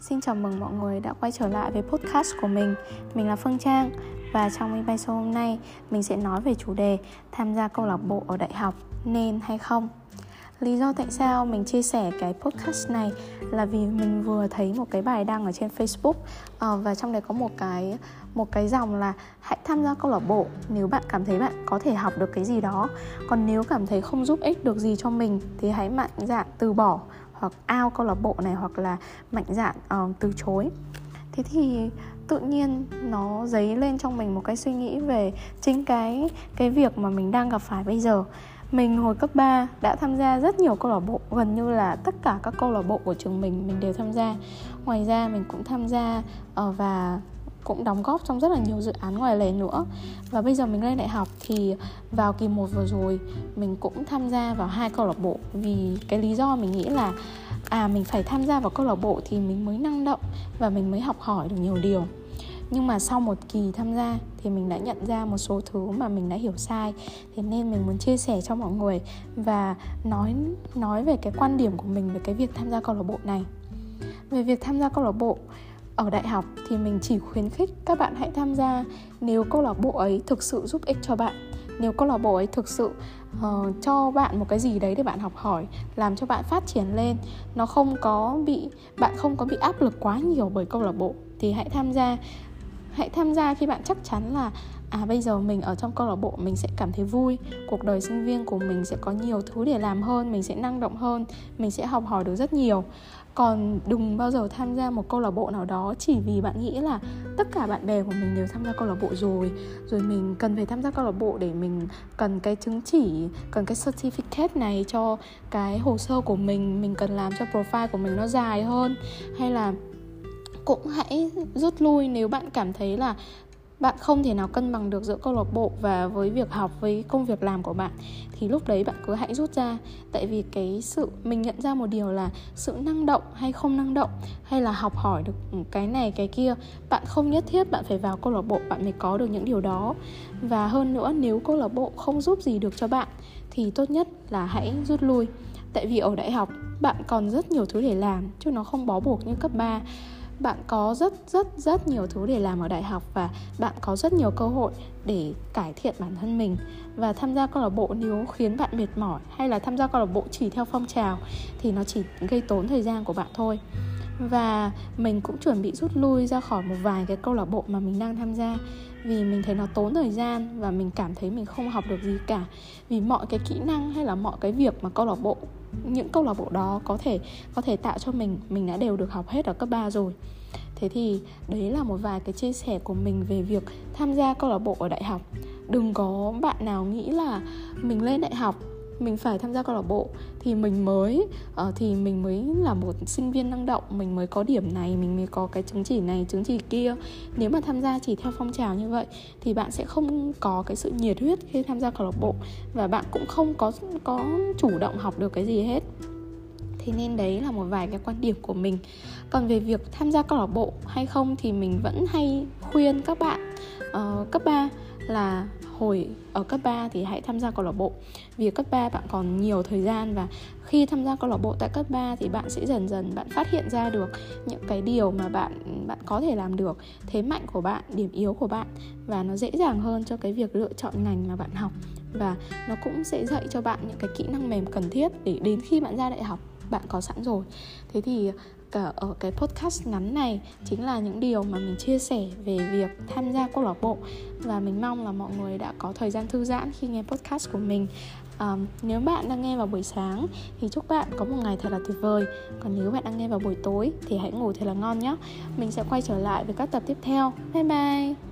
Xin chào mừng mọi người đã quay trở lại với podcast của mình. Mình là Phương Trang Và trong Minh Bay Show hôm nay, Mình sẽ nói về chủ đề Tham gia câu lạc bộ ở đại học Nên hay không. Lý do tại sao mình chia sẻ cái podcast này Là vì mình vừa thấy một cái bài đăng ở trên Facebook ờ, Và trong đấy có một cái một cái dòng là hãy tham gia câu lạc bộ nếu bạn cảm thấy bạn có thể học được cái gì đó. Còn nếu cảm thấy không giúp ích được gì cho mình thì hãy mạnh dạn từ bỏ hoặc ao câu lạc bộ này hoặc là mạnh dạn uh, từ chối. Thế thì tự nhiên nó dấy lên trong mình một cái suy nghĩ về chính cái cái việc mà mình đang gặp phải bây giờ. Mình hồi cấp 3 đã tham gia rất nhiều câu lạc bộ gần như là tất cả các câu lạc bộ của trường mình mình đều tham gia. Ngoài ra mình cũng tham gia uh, và cũng đóng góp trong rất là nhiều dự án ngoài lề nữa. Và bây giờ mình lên đại học thì vào kỳ 1 vừa rồi, mình cũng tham gia vào hai câu lạc bộ. Vì cái lý do mình nghĩ là à mình phải tham gia vào câu lạc bộ thì mình mới năng động và mình mới học hỏi được nhiều điều. Nhưng mà sau một kỳ tham gia thì mình đã nhận ra một số thứ mà mình đã hiểu sai. Thế nên mình muốn chia sẻ cho mọi người và nói nói về cái quan điểm của mình về cái việc tham gia câu lạc bộ này. Về việc tham gia câu lạc bộ ở đại học thì mình chỉ khuyến khích các bạn hãy tham gia nếu câu lạc bộ ấy thực sự giúp ích cho bạn. Nếu câu lạc bộ ấy thực sự uh, cho bạn một cái gì đấy để bạn học hỏi làm cho bạn phát triển lên nó không có bị bạn không có bị áp lực quá nhiều bởi câu lạc bộ thì hãy tham gia hãy tham gia khi bạn chắc chắn là à bây giờ mình ở trong câu lạc bộ, mình sẽ cảm thấy vui. Cuộc đời sinh viên của mình sẽ có nhiều thứ để làm hơn, mình sẽ năng động hơn, mình sẽ học hỏi được rất nhiều. Còn đừng bao giờ tham gia một câu lạc bộ nào đó chỉ vì bạn nghĩ là tất cả bạn bè của mình đều tham gia câu lạc bộ rồi. Rồi mình cần phải tham gia câu lạc bộ để mình cần cái chứng chỉ, cần cái certificate này cho cái hồ sơ của mình mình cần làm cho profile của mình nó dài hơn, hay là cũng hãy rút lui nếu bạn cảm thấy là bạn không thể nào cân bằng được giữa câu lạc bộ và với việc học, với công việc làm của bạn. Thì lúc đấy bạn cứ hãy rút ra. Tại vì cái sự, mình nhận ra một điều là sự năng động hay không năng động, hay là học hỏi được cái này, cái kia, bạn không nhất thiết bạn phải vào câu lạc bộ, bạn mới có được những điều đó. Và hơn nữa, nếu câu lạc bộ không giúp gì được cho bạn, thì tốt nhất là hãy rút lui. Tại vì ở đại học, bạn còn rất nhiều thứ để làm, chứ nó không bó buộc như cấp 3 bạn có rất rất rất nhiều thứ để làm ở đại học và bạn có rất nhiều cơ hội để cải thiện bản thân mình. Và tham gia câu lạc bộ nếu khiến bạn mệt mỏi hay là tham gia câu lạc bộ chỉ theo phong trào thì nó chỉ gây tốn thời gian của bạn thôi. Và mình cũng chuẩn bị rút lui ra khỏi một vài cái câu lạc bộ mà mình đang tham gia vì mình thấy nó tốn thời gian và mình cảm thấy mình không học được gì cả. Vì mọi cái kỹ năng hay là mọi cái việc mà câu lạc bộ những câu lạc bộ đó có thể có thể tạo cho mình mình đã đều được học hết ở cấp 3 rồi. Thế thì đấy là một vài cái chia sẻ của mình về việc tham gia câu lạc bộ ở đại học. Đừng có bạn nào nghĩ là mình lên đại học mình phải tham gia câu lạc bộ thì mình mới uh, thì mình mới là một sinh viên năng động mình mới có điểm này mình mới có cái chứng chỉ này chứng chỉ kia. Nếu mà tham gia chỉ theo phong trào như vậy thì bạn sẽ không có cái sự nhiệt huyết khi tham gia câu lạc bộ và bạn cũng không có có chủ động học được cái gì hết thế nên đấy là một vài cái quan điểm của mình. Còn về việc tham gia câu lạc bộ hay không thì mình vẫn hay khuyên các bạn uh, cấp 3 là hồi ở cấp 3 thì hãy tham gia câu lạc bộ. Vì cấp 3 bạn còn nhiều thời gian và khi tham gia câu lạc bộ tại cấp 3 thì bạn sẽ dần dần bạn phát hiện ra được những cái điều mà bạn bạn có thể làm được. Thế mạnh của bạn điểm yếu của bạn và nó dễ dàng hơn cho cái việc lựa chọn ngành mà bạn học. Và nó cũng sẽ dạy cho bạn những cái kỹ năng mềm cần thiết để đến khi bạn ra đại học bạn có sẵn rồi. Thế thì cả ở cái podcast ngắn này chính là những điều mà mình chia sẻ về việc tham gia câu lạc bộ. Và mình mong là mọi người đã có thời gian thư giãn khi nghe podcast của mình. Um, nếu bạn đang nghe vào buổi sáng thì chúc bạn có một ngày thật là tuyệt vời. Còn nếu bạn đang nghe vào buổi tối thì hãy ngủ thật là ngon nhé. Mình sẽ quay trở lại với các tập tiếp theo. Bye bye!